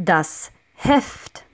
Das Heft.